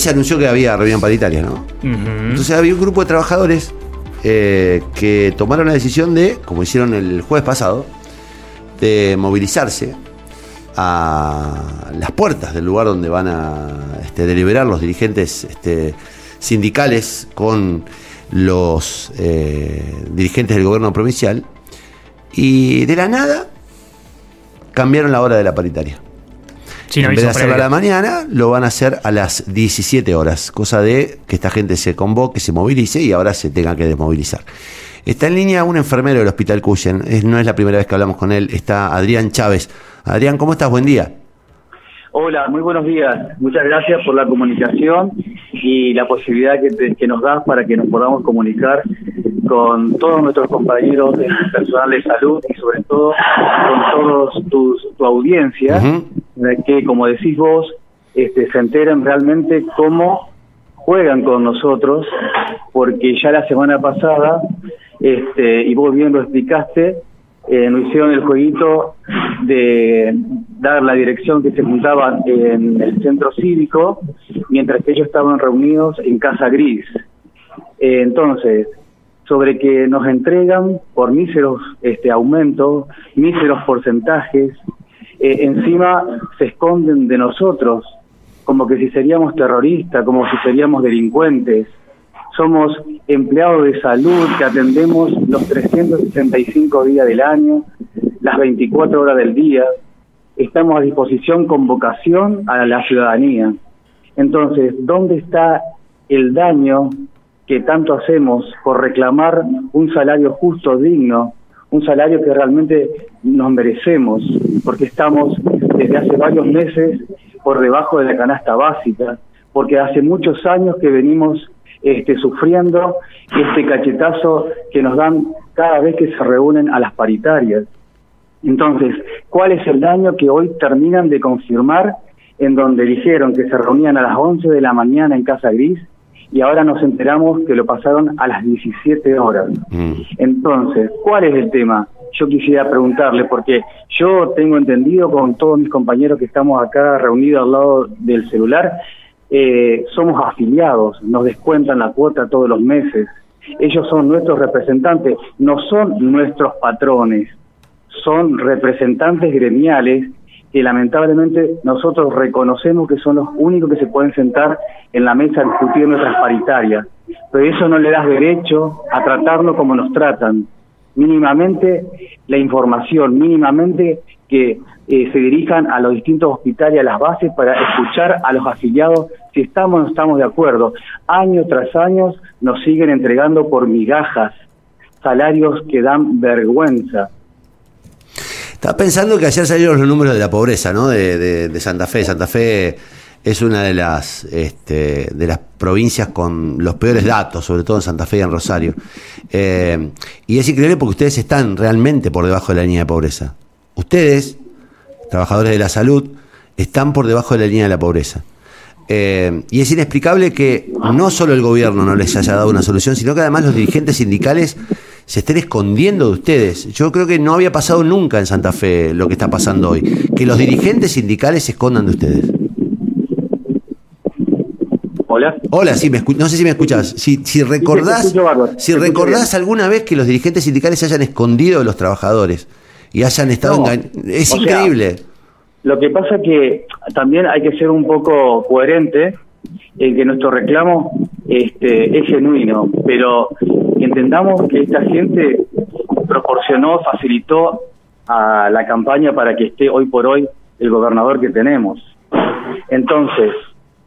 se anunció que había reunión paritaria, ¿no? Entonces había un grupo de trabajadores eh, que tomaron la decisión de, como hicieron el jueves pasado, de movilizarse a las puertas del lugar donde van a este, deliberar los dirigentes este, sindicales con los eh, dirigentes del gobierno provincial y de la nada cambiaron la hora de la paritaria. En vez de hacerlo a la mañana, lo van a hacer a las 17 horas, cosa de que esta gente se convoque, se movilice y ahora se tenga que desmovilizar. Está en línea un enfermero del Hospital Cuyen, no es la primera vez que hablamos con él, está Adrián Chávez. Adrián, ¿cómo estás? Buen día. Hola, muy buenos días. Muchas gracias por la comunicación y la posibilidad que, nos das para que nos podamos comunicar con todos nuestros compañeros de personal de salud y sobre todo con todos tus, tu audiencia, que como decís vos, este, se enteren realmente cómo juegan con nosotros, porque ya la semana pasada, este, y vos bien lo explicaste, eh, nos hicieron el jueguito de dar la dirección que se juntaban en el centro cívico, mientras que ellos estaban reunidos en Casa Gris. Eh, entonces, sobre que nos entregan por míseros este, aumentos, míseros porcentajes, eh, encima se esconden de nosotros, como que si seríamos terroristas, como si seríamos delincuentes somos empleados de salud que atendemos los 365 días del año, las 24 horas del día. Estamos a disposición con vocación a la ciudadanía. Entonces, ¿dónde está el daño que tanto hacemos por reclamar un salario justo, digno, un salario que realmente nos merecemos, porque estamos desde hace varios meses por debajo de la canasta básica, porque hace muchos años que venimos este, sufriendo este cachetazo que nos dan cada vez que se reúnen a las paritarias. Entonces, ¿cuál es el daño que hoy terminan de confirmar en donde dijeron que se reunían a las 11 de la mañana en Casa Gris y ahora nos enteramos que lo pasaron a las 17 horas? Mm. Entonces, ¿cuál es el tema? Yo quisiera preguntarle, porque yo tengo entendido con todos mis compañeros que estamos acá reunidos al lado del celular, eh, somos afiliados, nos descuentan la cuota todos los meses. Ellos son nuestros representantes, no son nuestros patrones, son representantes gremiales que lamentablemente nosotros reconocemos que son los únicos que se pueden sentar en la mesa a discutir nuestras paritarias. Pero eso no le da derecho a tratarnos como nos tratan. Mínimamente la información, mínimamente que eh, se dirijan a los distintos hospitales, a las bases, para escuchar a los afiliados si estamos o no estamos de acuerdo. Año tras año nos siguen entregando por migajas salarios que dan vergüenza. Estaba pensando que ayer salieron los números de la pobreza, ¿no? De, Santa Fe. Santa Fe es una de las este, de las provincias con los peores datos, sobre todo en Santa Fe y en Rosario. Eh, y es increíble porque ustedes están realmente por debajo de la línea de pobreza. Ustedes, trabajadores de la salud, están por debajo de la línea de la pobreza. Eh, y es inexplicable que no solo el gobierno no les haya dado una solución, sino que además los dirigentes sindicales se estén escondiendo de ustedes. Yo creo que no había pasado nunca en Santa Fe lo que está pasando hoy, que los dirigentes sindicales se escondan de ustedes. Hola. Hola, sí, me no sé si me escuchas. Si, si recordás, si recordás alguna vez que los dirigentes sindicales se hayan escondido de los trabajadores y hayan estado Es increíble. lo que pasa es que también hay que ser un poco coherente en que nuestro reclamo este, es genuino, pero entendamos que esta gente proporcionó, facilitó a la campaña para que esté hoy por hoy el gobernador que tenemos. Entonces,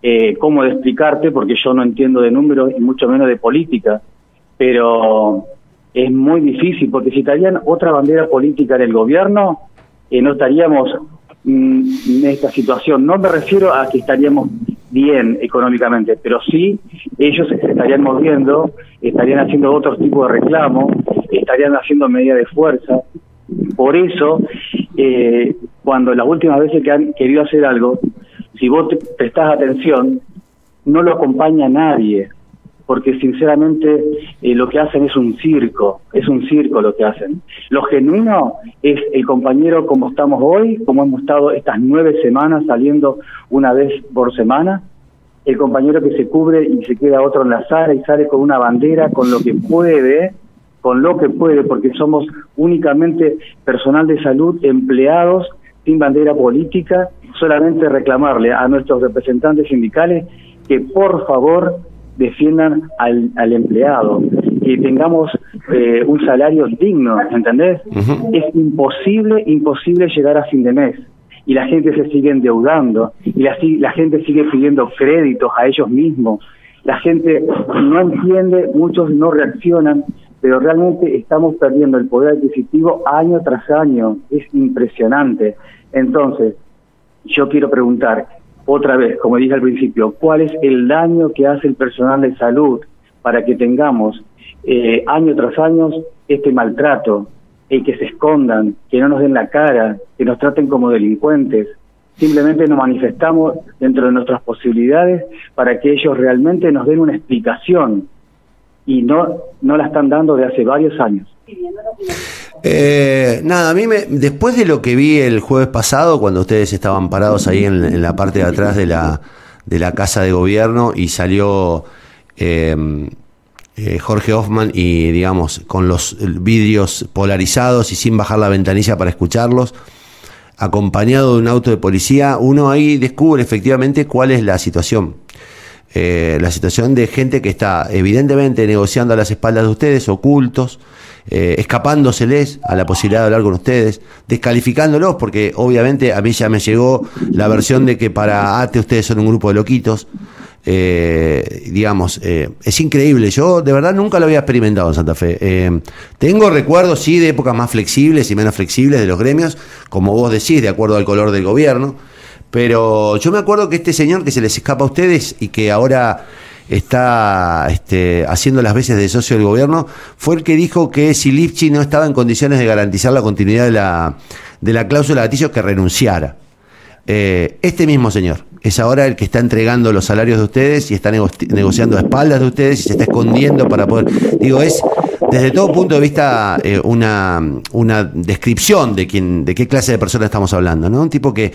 eh, ¿cómo de explicarte? Porque yo no entiendo de números y mucho menos de política, pero es muy difícil, porque si estarían otra bandera política en el gobierno, eh, no estaríamos en esta situación. No me refiero a que estaríamos bien económicamente, pero sí ellos estarían moviendo, estarían haciendo otro tipo de reclamos, estarían haciendo medidas de fuerza. Por eso, eh, cuando las últimas veces que han querido hacer algo, si vos te prestás atención, no lo acompaña nadie porque sinceramente eh, lo que hacen es un circo, es un circo lo que hacen. Lo genuino es el compañero como estamos hoy, como hemos estado estas nueve semanas saliendo una vez por semana, el compañero que se cubre y se queda otro en la sala y sale con una bandera, con lo que puede, con lo que puede, porque somos únicamente personal de salud, empleados sin bandera política, solamente reclamarle a nuestros representantes sindicales que por favor defiendan al, al empleado, que tengamos eh, un salario digno, ¿entendés? Es imposible, imposible llegar a fin de mes y la gente se sigue endeudando y la, la gente sigue pidiendo créditos a ellos mismos. La gente no entiende, muchos no reaccionan, pero realmente estamos perdiendo el poder adquisitivo año tras año. Es impresionante. Entonces, yo quiero preguntar otra vez, como dije al principio, ¿cuál es el daño que hace el personal de salud para que tengamos eh, año tras año este maltrato, el que se escondan, que no nos den la cara, que nos traten como delincuentes. Simplemente nos manifestamos dentro de nuestras posibilidades para que ellos realmente nos den una explicación y no, no la están dando de hace varios años. Eh, nada, a mí me, después de lo que vi el jueves pasado, cuando ustedes estaban parados ahí en, la parte de atrás de la, de la casa de gobierno y salió eh, eh, Jorge Hoffman y digamos con los vidrios polarizados y sin bajar la ventanilla para escucharlos, acompañado de un auto de policía, uno ahí descubre efectivamente cuál es la situación. Eh, la situación de gente que está evidentemente negociando a las espaldas de ustedes, ocultos, eh, escapándoseles a la posibilidad de hablar con ustedes, descalificándolos, porque obviamente a mí ya me llegó la versión de que para ATE ustedes son un grupo de loquitos. Eh, digamos, eh, es increíble. Yo de verdad nunca lo había experimentado en Santa Fe. Eh, tengo recuerdos, sí, de épocas más flexibles y menos flexibles de los gremios, como vos decís, de acuerdo al color del gobierno. Pero yo me acuerdo que este señor que se les escapa a ustedes y que ahora está este, haciendo las veces de socio del gobierno, fue el que dijo que si Lipchi no estaba en condiciones de garantizar la continuidad de la, de la cláusula de gatillo, que renunciara. este mismo señor es ahora el que está entregando los salarios de ustedes y está negociando a espaldas de ustedes y se está escondiendo para poder. Digo, es desde todo punto de vista eh, una, una descripción de quién, de qué clase de persona estamos hablando, ¿no? Un tipo que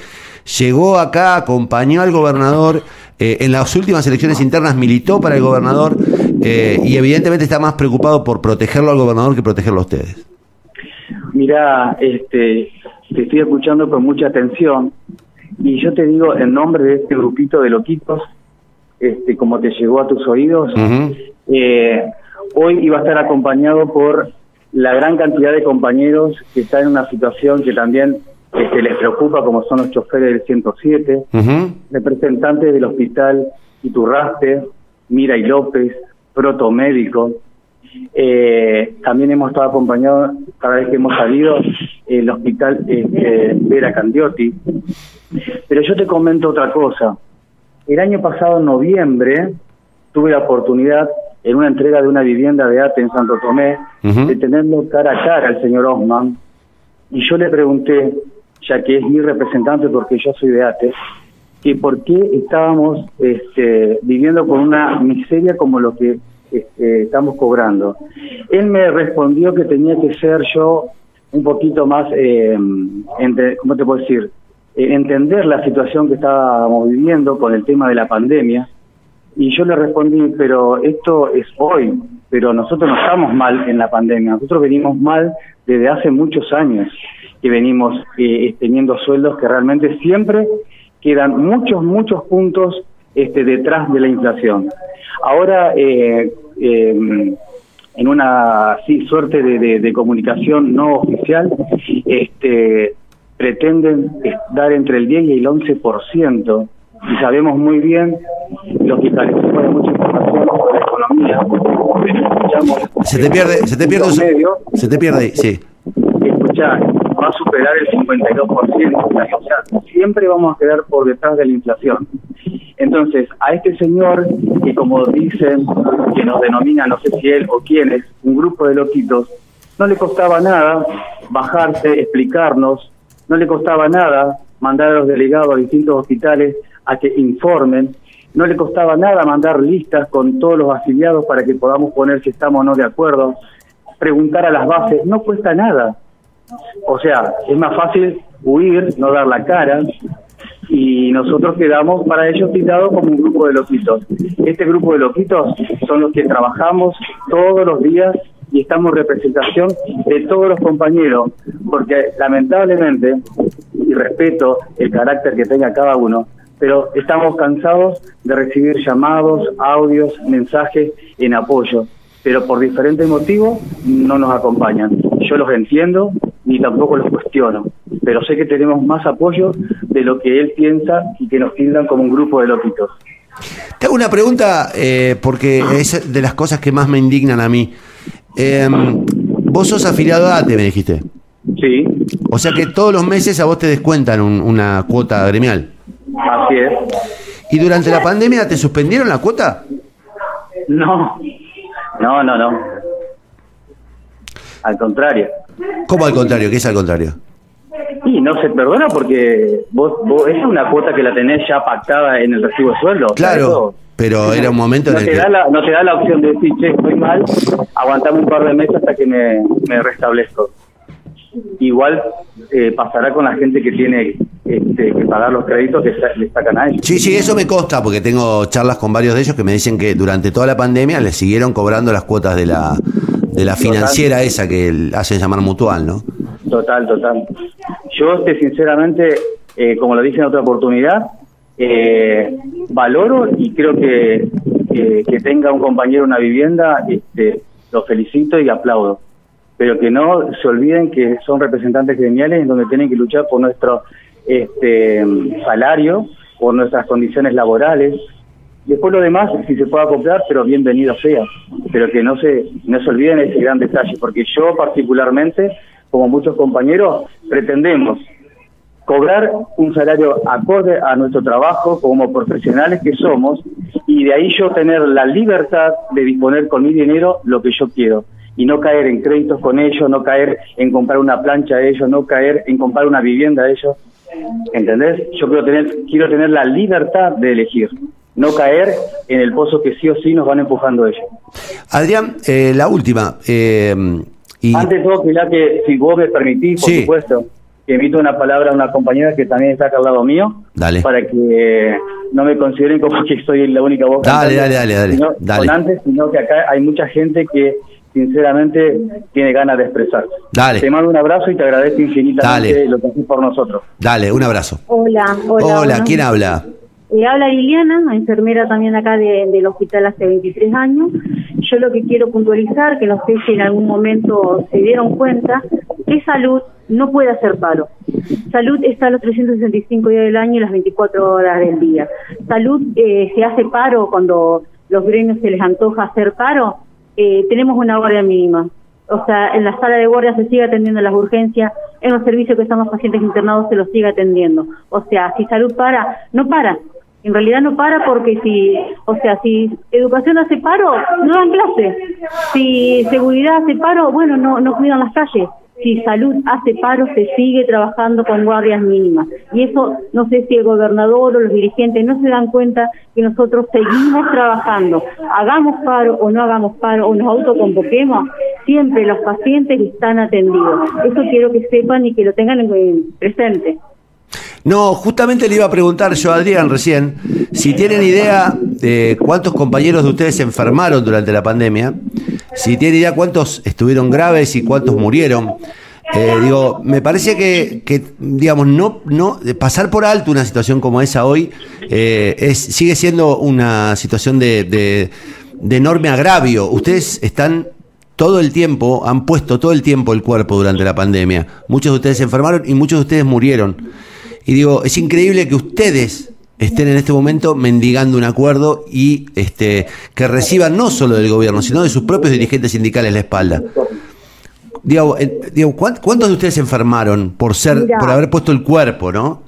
llegó acá, acompañó al gobernador, eh, en las últimas elecciones internas militó para el gobernador eh, y evidentemente está más preocupado por protegerlo al gobernador que protegerlo a ustedes. Mira, este, te estoy escuchando con mucha atención y yo te digo, en nombre de este grupito de loquitos, este, como te llegó a tus oídos, eh, hoy iba a estar acompañado por la gran cantidad de compañeros que están en una situación que también este, les preocupa, como son los choferes del 107, representantes del hospital Iturraste, Mira y López, Protomédico. Eh, también hemos estado acompañados cada vez que hemos salido el hospital este, Vera Candiotti, pero yo te comento otra cosa. El año pasado, en noviembre, tuve la oportunidad, en una entrega de una vivienda de ATE en Santo Tomé, de tenerlo cara a cara al señor Osman. Y yo le pregunté, ya que es mi representante porque yo soy de ATE, que por qué estábamos este, viviendo con una miseria como lo que este, estamos cobrando. Él me respondió que tenía que ser yo un poquito más, eh, entre, ¿cómo te puedo decir? Eh, entender la situación que estábamos viviendo con el tema de la pandemia. Y yo le respondí, pero esto es hoy, pero nosotros no estamos mal en la pandemia, nosotros venimos mal desde hace muchos años, que venimos eh, teniendo sueldos que realmente siempre quedan muchos, muchos puntos este, detrás de la inflación. Ahora, eh, em, en una sí, suerte de, de, comunicación no oficial, este, pretenden dar entre el 10 y el 11%, y sabemos muy bien los que carecemos de mucha información sobre la economía, se te pierde, se te pierde, se te pierde, sí. Escucha, va a superar el 52%, o sea, siempre vamos a quedar por detrás de la inflación. Entonces, a este señor, que como dicen, que nos denomina, no sé si él o quién es, un grupo de loquitos, no le costaba nada bajarse, explicarnos no le costaba nada mandar a los delegados a distintos hospitales a que informen. No le costaba nada mandar listas con todos los afiliados para que podamos poner si estamos o no de acuerdo. Preguntar a las bases, no cuesta nada. O sea, es más fácil huir, no dar la cara, y nosotros quedamos para ellos citados como un grupo de loquitos. Este grupo de loquitos son los que trabajamos todos los días y estamos en representación de todos los compañeros, porque lamentablemente, y respeto el carácter que tenga cada uno, pero estamos cansados de recibir llamados, audios, mensajes en apoyo, pero por diferentes motivos no nos acompañan. Yo los entiendo ni tampoco los cuestiono, pero sé que tenemos más apoyo de lo que él piensa y que nos tildan como un grupo de loquitos. Te hago una pregunta eh, porque es de las cosas que más me indignan a mí. Em, vos sos afiliado a ATE, me dijiste. Sí. O sea que todos los meses a vos te descuentan una cuota gremial. Así es. ¿Y durante la pandemia te suspendieron la cuota? No, no, no, no. Al contrario. ¿Cómo al contrario? ¿Qué es al contrario? Y no se perdona porque vos, vos es una cuota que la tenés ya pactada en el recibo de sueldo. Claro, pero era un momento no en el que... Da la, no te da la opción de decir, che, estoy mal, aguantame un par de meses hasta que me, me restablezco. Igual eh, pasará con la gente que tiene este, que pagar los créditos que le sacan a ellos. Sí, sí, eso me consta, porque tengo charlas con varios de ellos que me dicen que durante toda la pandemia les siguieron cobrando las cuotas de la, de la financiera esa que hacen llamar mutual, ¿no? Total, total. Yo, este, sinceramente, eh, como lo dije en otra oportunidad, eh, valoro y creo que, que, que tenga un compañero una vivienda, este, lo felicito y aplaudo. Pero que no se olviden que son representantes gremiales en donde tienen que luchar por nuestro este, salario, por nuestras condiciones laborales. Después lo demás, si se puede acoplar, pero bienvenido sea. Pero que no se, no se olviden ese gran detalle, porque yo particularmente, como muchos compañeros, pretendemos cobrar un salario acorde a nuestro trabajo como profesionales que somos y de ahí yo tener la libertad de disponer con mi dinero lo que yo quiero y no caer en créditos con ellos, no caer en comprar una plancha a ellos, no caer en comprar una vivienda a ellos. ¿Entendés? Yo quiero tener, quiero tener la libertad de elegir, no caer en el pozo que sí o sí nos van empujando ellos. Adrián, eh, la última. Eh, y... Antes de todo, que si vos me permitís, por Sí. supuesto, que emito una palabra a una compañera que también está acá al lado mío, Dale. para que no me consideren como que soy la única voz. Dale, cantante, dale, dale, dale, sino- dale. antes, sino que acá hay mucha gente que sinceramente tiene ganas de expresarse. Dale. Te mando un abrazo y te agradezco infinitamente Dale. lo que haces por nosotros. Dale, un abrazo. Hola, hola. Hola, ¿quién habla? Eh, habla Liliana, enfermera también acá de- del hospital hace 23 años. Yo lo que quiero puntualizar, que no sé si en algún momento se dieron cuenta, que salud no puede hacer paro. Salud está los 365 días del año y las 24 horas del día. Salud eh, se hace paro cuando los gremios se les antoja hacer paro. Eh, tenemos una guardia mínima. O sea, en la sala de guardia se sigue atendiendo las urgencias, en los servicios que están los pacientes internados se los sigue atendiendo. O sea, si salud para, no para. En realidad no para porque si, o sea, si educación hace paro, no dan clase. Si seguridad hace paro, bueno, no, no cuidan las calles. Si salud hace paro, se sigue trabajando con guardias mínimas. Y eso, no sé si el gobernador o los dirigentes no se dan cuenta que nosotros seguimos trabajando. Hagamos paro o no hagamos paro o nos autoconvoquemos, siempre los pacientes están atendidos. Eso quiero que sepan y que lo tengan en- en presente. No, justamente le iba a preguntar yo a Adrián recién si tienen idea de cuántos compañeros de ustedes se enfermaron durante la pandemia, si tienen idea cuántos estuvieron graves y cuántos murieron. Eh, digo, me parece que, digamos, no, no pasar por alto una situación como esa hoy eh, es, sigue siendo una situación de, de- de enorme agravio. Ustedes están todo el tiempo, han puesto todo el tiempo el cuerpo durante la pandemia. Muchos de ustedes se enfermaron y muchos de ustedes murieron. Y digo, es increíble que ustedes estén en este momento mendigando un acuerdo y este que reciban no solo del gobierno, sino de sus propios dirigentes sindicales la espalda. Digo, eh, digo, ¿cuán- ¿cuántos de ustedes se enfermaron por ser, por haber puesto el cuerpo, no?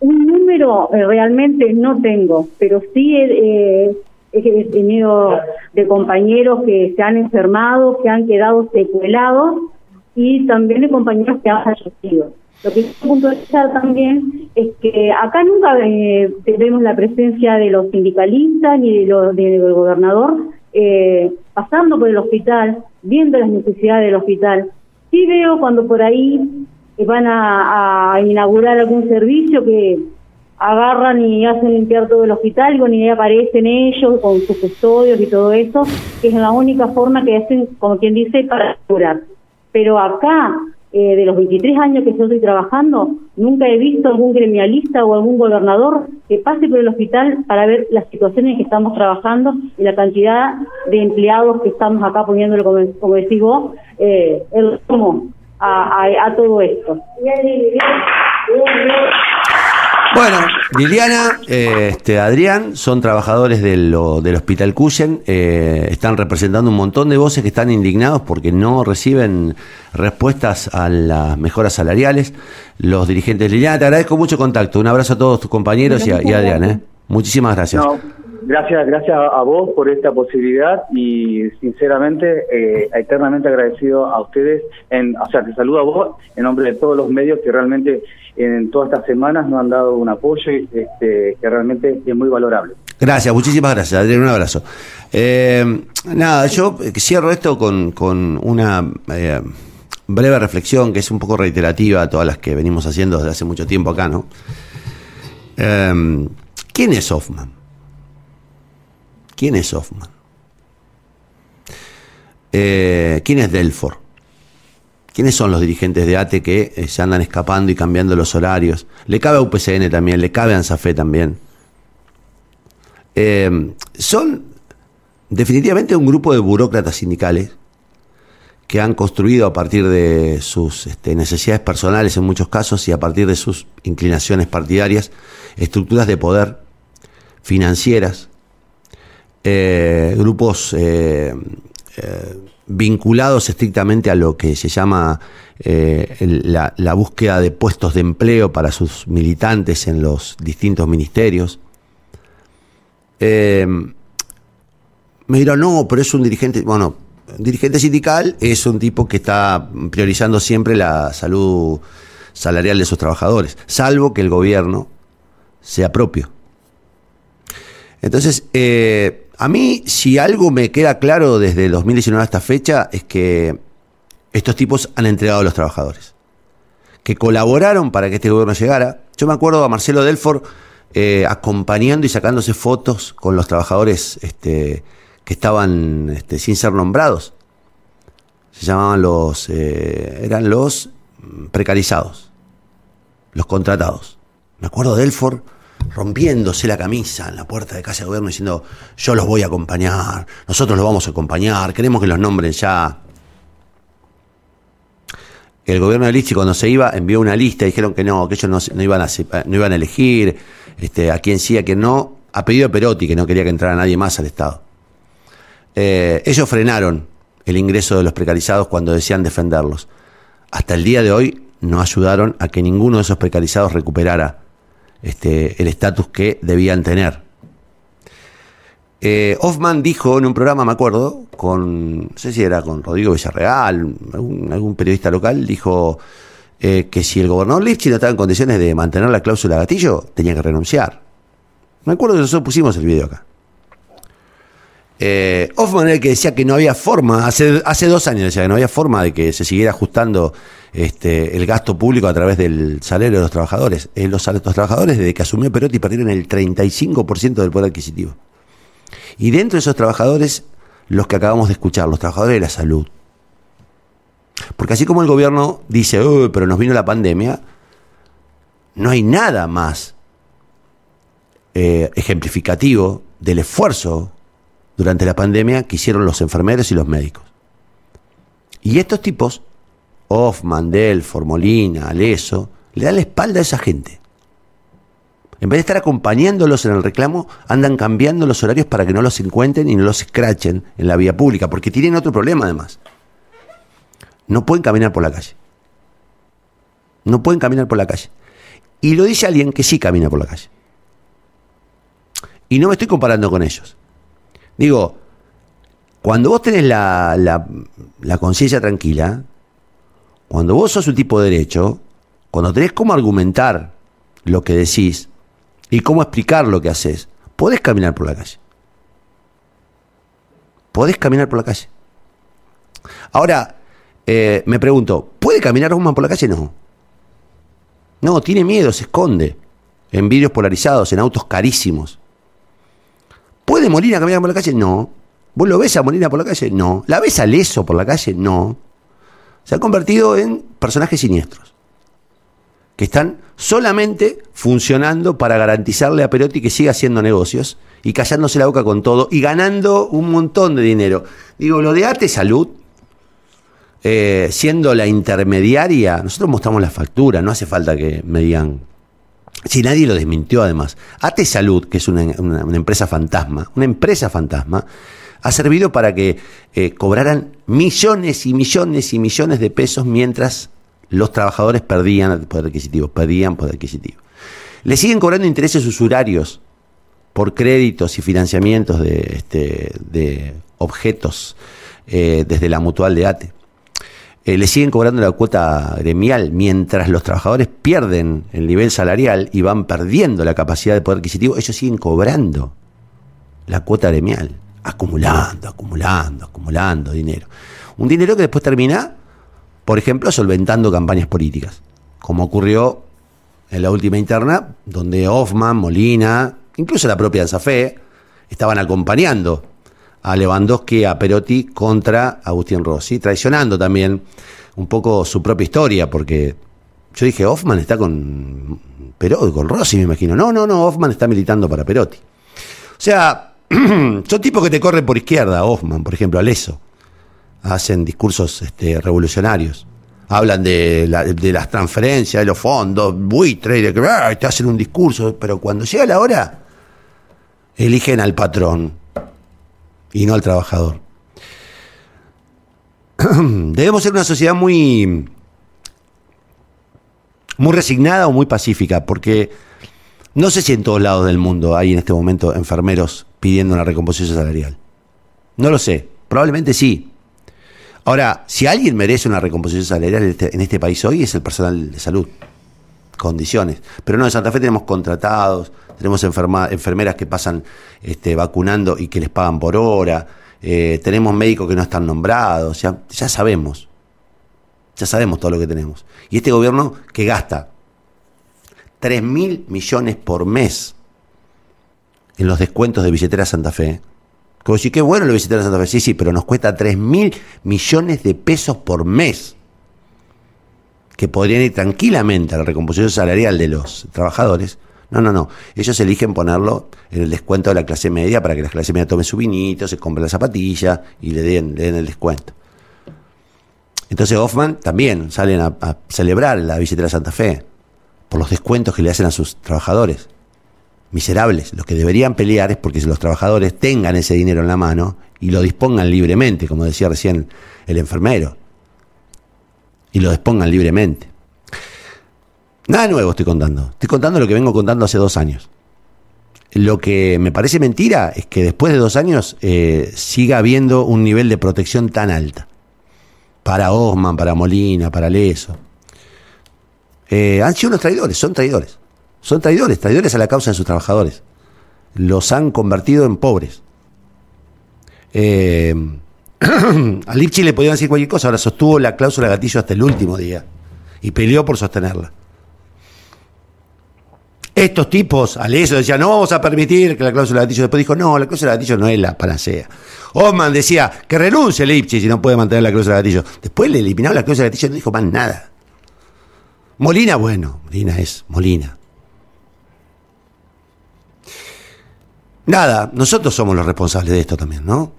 Un número eh, realmente no tengo, pero sí he, eh, he tenido de compañeros que se han enfermado, que han quedado secuelados y también de compañeros que han fallecido. Lo que quiero puntualizar también es que acá nunca eh, tenemos la presencia de los sindicalistas ni de lo- de- del gobernador eh, pasando por el hospital, viendo las necesidades del hospital. Sí veo cuando por ahí eh, van a, inaugurar algún servicio que agarran y hacen limpiar todo el hospital, y bueno, aparecen ellos con sus custodios y todo eso, que es la única forma que hacen, como quien dice, para curar. Pero acá, eh, de los 23 años que yo estoy trabajando, nunca he visto algún gremialista o algún gobernador que pase por el hospital para ver las situaciones que estamos trabajando y la cantidad de empleados que estamos acá poniéndole, como, como decís vos, eh, el a, a todo esto. Bueno, Liliana, eh, este, Adrián son trabajadores del, del Hospital Cuyen, eh, están representando un montón de voces que están indignados porque no reciben respuestas a las mejoras salariales. Los dirigentes, Liliana, te agradezco mucho contacto, un abrazo a todos tus compañeros y a, Adrián. ¿eh? Muchísimas gracias. Gracias, gracias a vos por esta posibilidad y sinceramente, eh, eternamente agradecido a ustedes, en, o sea, te saludo a vos en nombre de todos los medios que realmente en todas estas semanas nos han dado un apoyo este, que realmente es muy valorable. Gracias, muchísimas gracias, Adrián, un abrazo. Eh, nada, yo cierro esto con, con una eh, breve reflexión que es un poco reiterativa a todas las que venimos haciendo desde hace mucho tiempo acá, ¿no? Eh, ¿Quién es Hoffman? ¿Quién es Hoffman? ¿Quién es Delfor? ¿Quiénes son los dirigentes de ATE que eh, se andan escapando y cambiando los horarios? Le cabe a UPCN también, le cabe a ANSAFE también. Eh, son definitivamente un grupo de burócratas sindicales que han construido a partir de sus este, necesidades personales en muchos casos y a partir de sus inclinaciones partidarias, estructuras de poder financieras, eh, grupos vinculados estrictamente a lo que se llama eh, la, búsqueda de puestos de empleo para sus militantes en los distintos ministerios. Eh, me dirán, no, pero es un dirigente, bueno, un dirigente sindical es un tipo que está priorizando siempre la salud salarial de sus trabajadores, salvo que el gobierno sea propio. Entonces, eh, a mí, si algo me queda claro desde 2019 hasta fecha, es que estos tipos han entregado a los trabajadores, que colaboraron para que este gobierno llegara. Yo me acuerdo a Marcelo Delfort eh, acompañando y sacándose fotos con los trabajadores este, que estaban este, sin ser nombrados. Se llamaban los, eh, eran los precarizados, los contratados. Me acuerdo de Delfort rompiéndose la camisa en la puerta de casa de gobierno diciendo yo los voy a acompañar, nosotros los vamos a acompañar, queremos que los nombren ya. El gobierno de Lichi cuando se iba envió una lista, dijeron que no, que ellos no, iban, a, no iban a elegir este, a quién sí, a quién no, a pedido de Perotti, que no quería que entrara nadie más al Estado. Eh, ellos frenaron el ingreso de los precarizados cuando decían defenderlos. Hasta el día de hoy no ayudaron a que ninguno de esos precarizados recuperara este, el estatus que debían tener. Eh, Hoffman dijo en un programa, me acuerdo, con, no sé si era con Rodrigo Villarreal, algún, periodista local, dijo eh, que si el gobernador Lipchi no estaba en condiciones de mantener la cláusula gatillo, tenía que renunciar. Me acuerdo que nosotros pusimos el video acá. Eh, Hoffman era el que decía que no había forma, hace, hace dos años decía que no había forma de que se siguiera ajustando este, el gasto público a través del salario de los trabajadores. Eh, los, trabajadores, desde que asumió Perotti, perdieron el 35% del poder adquisitivo. Y dentro de esos trabajadores, los que acabamos de escuchar, los trabajadores de la salud. Porque así como el gobierno dice, pero nos vino la pandemia, no hay nada más eh, ejemplificativo del esfuerzo durante la pandemia que hicieron los enfermeros y los médicos. Y estos tipos Hoffman, Del, Formolina, Aleso, le dan la espalda a esa gente. En vez de estar acompañándolos en el reclamo, andan cambiando los horarios para que no los encuentren y no los escrachen en la vía pública, porque tienen otro problema además. No pueden caminar por la calle. No pueden caminar por la calle. Y lo dice alguien que sí camina por la calle. Y no me estoy comparando con ellos. Digo, cuando vos tenés la conciencia tranquila, cuando vos sos un tipo de derecho, cuando tenés cómo argumentar lo que decís y cómo explicar lo que haces, podés caminar por la calle. Podés caminar por la calle. Ahora, eh, me pregunto, ¿puede caminar Hoffman por la calle? No. No, tiene miedo, se esconde. en vidrios polarizados, en autos carísimos. ¿Puede Molina caminar por la calle? No. ¿Vos lo ves a Molina por la calle? No. ¿La ves a Leso por la calle? No. Se ha convertido en personajes siniestros que están solamente funcionando para garantizarle a Perotti que siga haciendo negocios y callándose la boca con todo y ganando un montón de dinero. Digo, lo de Ate Salud, eh, siendo la intermediaria, nosotros mostramos la factura, no hace falta que me digan. Si nadie lo desmintió además. Ate Salud, que es una, empresa fantasma, una empresa fantasma, ha servido para que eh, cobraran millones y millones y millones de pesos mientras los trabajadores perdían poder adquisitivo, perdían poder adquisitivo. Le siguen cobrando intereses usurarios por créditos y financiamientos de, este, de objetos eh, desde la mutual de ATE. Eh, le siguen cobrando la cuota gremial mientras los trabajadores pierden el nivel salarial y van perdiendo la capacidad de poder adquisitivo, ellos siguen cobrando la cuota gremial, acumulando, acumulando, acumulando dinero. Un dinero que después termina por ejemplo, solventando campañas políticas, como ocurrió en la última interna, donde Hoffman, Molina, incluso la propia Anzafé, estaban acompañando a Lewandowski, a Perotti contra Agustín Rossi, traicionando también un poco su propia historia, porque yo dije, Hoffman está con Perotti, con Rossi, me imagino. No, no, no, Hoffman está militando para Perotti. O sea, son tipos que te corren por izquierda, Hoffman, por ejemplo, Aleso hacen discursos este, revolucionarios. Hablan de, las transferencias, de los fondos, buitre, de que te hacen un discurso, pero cuando llega la hora, eligen al patrón y no al trabajador. Debemos ser una sociedad muy, muy resignada o muy pacífica, porque no sé si en todos lados del mundo hay en este momento enfermeros pidiendo una recomposición salarial. No lo sé, probablemente sí, Ahora, si alguien merece una recomposición salarial este, en este, país hoy es el personal de salud. Condiciones. Pero no, en Santa Fe tenemos contratados, tenemos enfermeras que pasan este, vacunando y que les pagan por hora, eh, tenemos médicos que no están nombrados, ya sabemos. Ya sabemos todo lo que tenemos. Y este gobierno que gasta 3 mil millones por mes en los descuentos de billetera Santa Fe, como si qué bueno lo visitar a Santa Fe. Sí, sí, pero nos cuesta 3 mil millones de pesos por mes. Que podrían ir tranquilamente a la recomposición salarial de los trabajadores. No, no, no. Ellos eligen ponerlo en el descuento de la clase media para que la clase media tome su vinito, se compre la zapatilla y le den, den el descuento. Entonces Hoffman también salen a, celebrar la de Santa Fe por los descuentos que le hacen a sus trabajadores miserables. Los que deberían pelear es porque los trabajadores tengan ese dinero en la mano y lo dispongan libremente, como decía recién el enfermero. Y lo dispongan libremente. Nada nuevo estoy contando. Estoy contando lo que vengo contando hace dos años. Lo que me parece mentira es que después de dos años eh, siga habiendo un nivel de protección tan alta. Para Osman, para Molina, para Leso. Eh, han sido unos traidores, son traidores. Son traidores, traidores a la causa de sus trabajadores. Los han convertido en pobres. Eh, a le podían decir cualquier cosa, ahora sostuvo la cláusula gatillo hasta el último día y peleó por sostenerla. Estos tipos, al eso, decían, no vamos a permitir que la cláusula gatillo. Después dijo, no, la cláusula gatillo no es la panacea. Osman decía que renuncie Lipchi si no puede mantener la cláusula gatillo. Después le eliminaron la cláusula gatillo y no dijo más nada. Molina, bueno, Molina es Molina. Nada, nosotros somos los responsables de esto también, ¿no?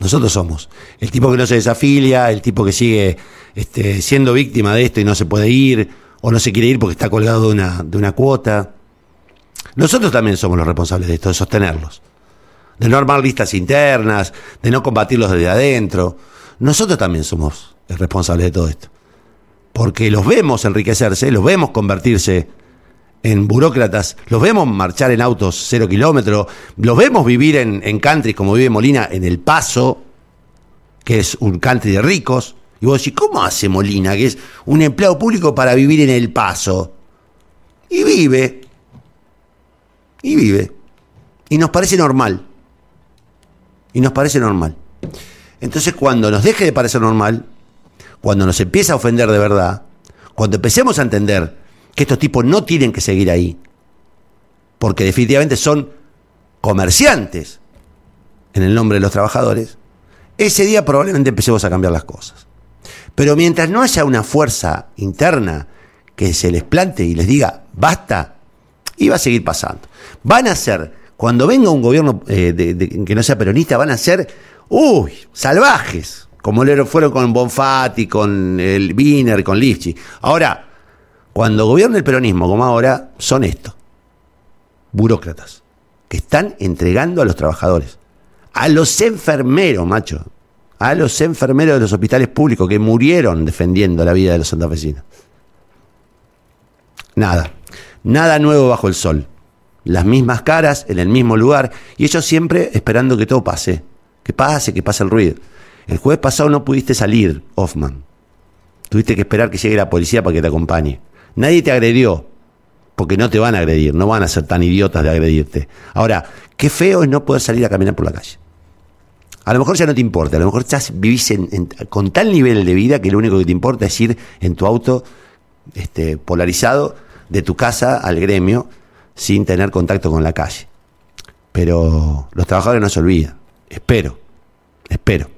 Nosotros somos. El tipo que no se desafilia, el tipo que sigue este, siendo víctima de esto y no se puede ir, o no se quiere ir porque está colgado de una, de una cuota. Nosotros también somos los responsables de esto, de sostenerlos. De no armar listas internas, de no combatirlos desde adentro. Nosotros también somos responsables de todo esto. Porque los vemos enriquecerse, los vemos convertirse en burócratas, los vemos marchar en autos cero kilómetros, los vemos vivir en, en country como vive Molina en El Paso, que es un country de ricos. Y vos decís, ¿cómo hace Molina, que es un empleado público para vivir en El Paso? Y vive. Y vive. Y nos parece normal. Y nos parece normal. Entonces cuando nos deje de parecer normal, cuando nos empieza a ofender de verdad, cuando empecemos a entender que estos tipos no tienen que seguir ahí, porque definitivamente son comerciantes en el nombre de los trabajadores, ese día probablemente empecemos a cambiar las cosas. Pero mientras no haya una fuerza interna que se les plante y les diga basta, y va a seguir pasando. Van a ser, cuando venga un gobierno eh, que no sea peronista, van a ser, uy, salvajes, como lo fueron con Bonfatti, con el Wiener, con Lifchi. Ahora, cuando gobierna el peronismo, como ahora, son estos, burócratas, que están entregando a los trabajadores, a los enfermeros, macho, a los enfermeros de los hospitales públicos que murieron defendiendo la vida de los santafesinos. Nada, nada nuevo bajo el sol. Las mismas caras en el mismo lugar y ellos siempre esperando que todo pase, que pase, que pase el ruido. El jueves pasado no pudiste salir, Hoffman. Tuviste que esperar que llegue la policía para que te acompañe. Nadie te agredió, porque no te van a agredir, no van a ser tan idiotas de agredirte. Ahora, qué feo es no poder salir a caminar por la calle. A lo mejor ya no te importa, a lo mejor ya vivís con tal nivel de vida que lo único que te importa es ir en tu auto este, polarizado de tu casa al gremio sin tener contacto con la calle. Pero los trabajadores no se olvidan. Espero, espero.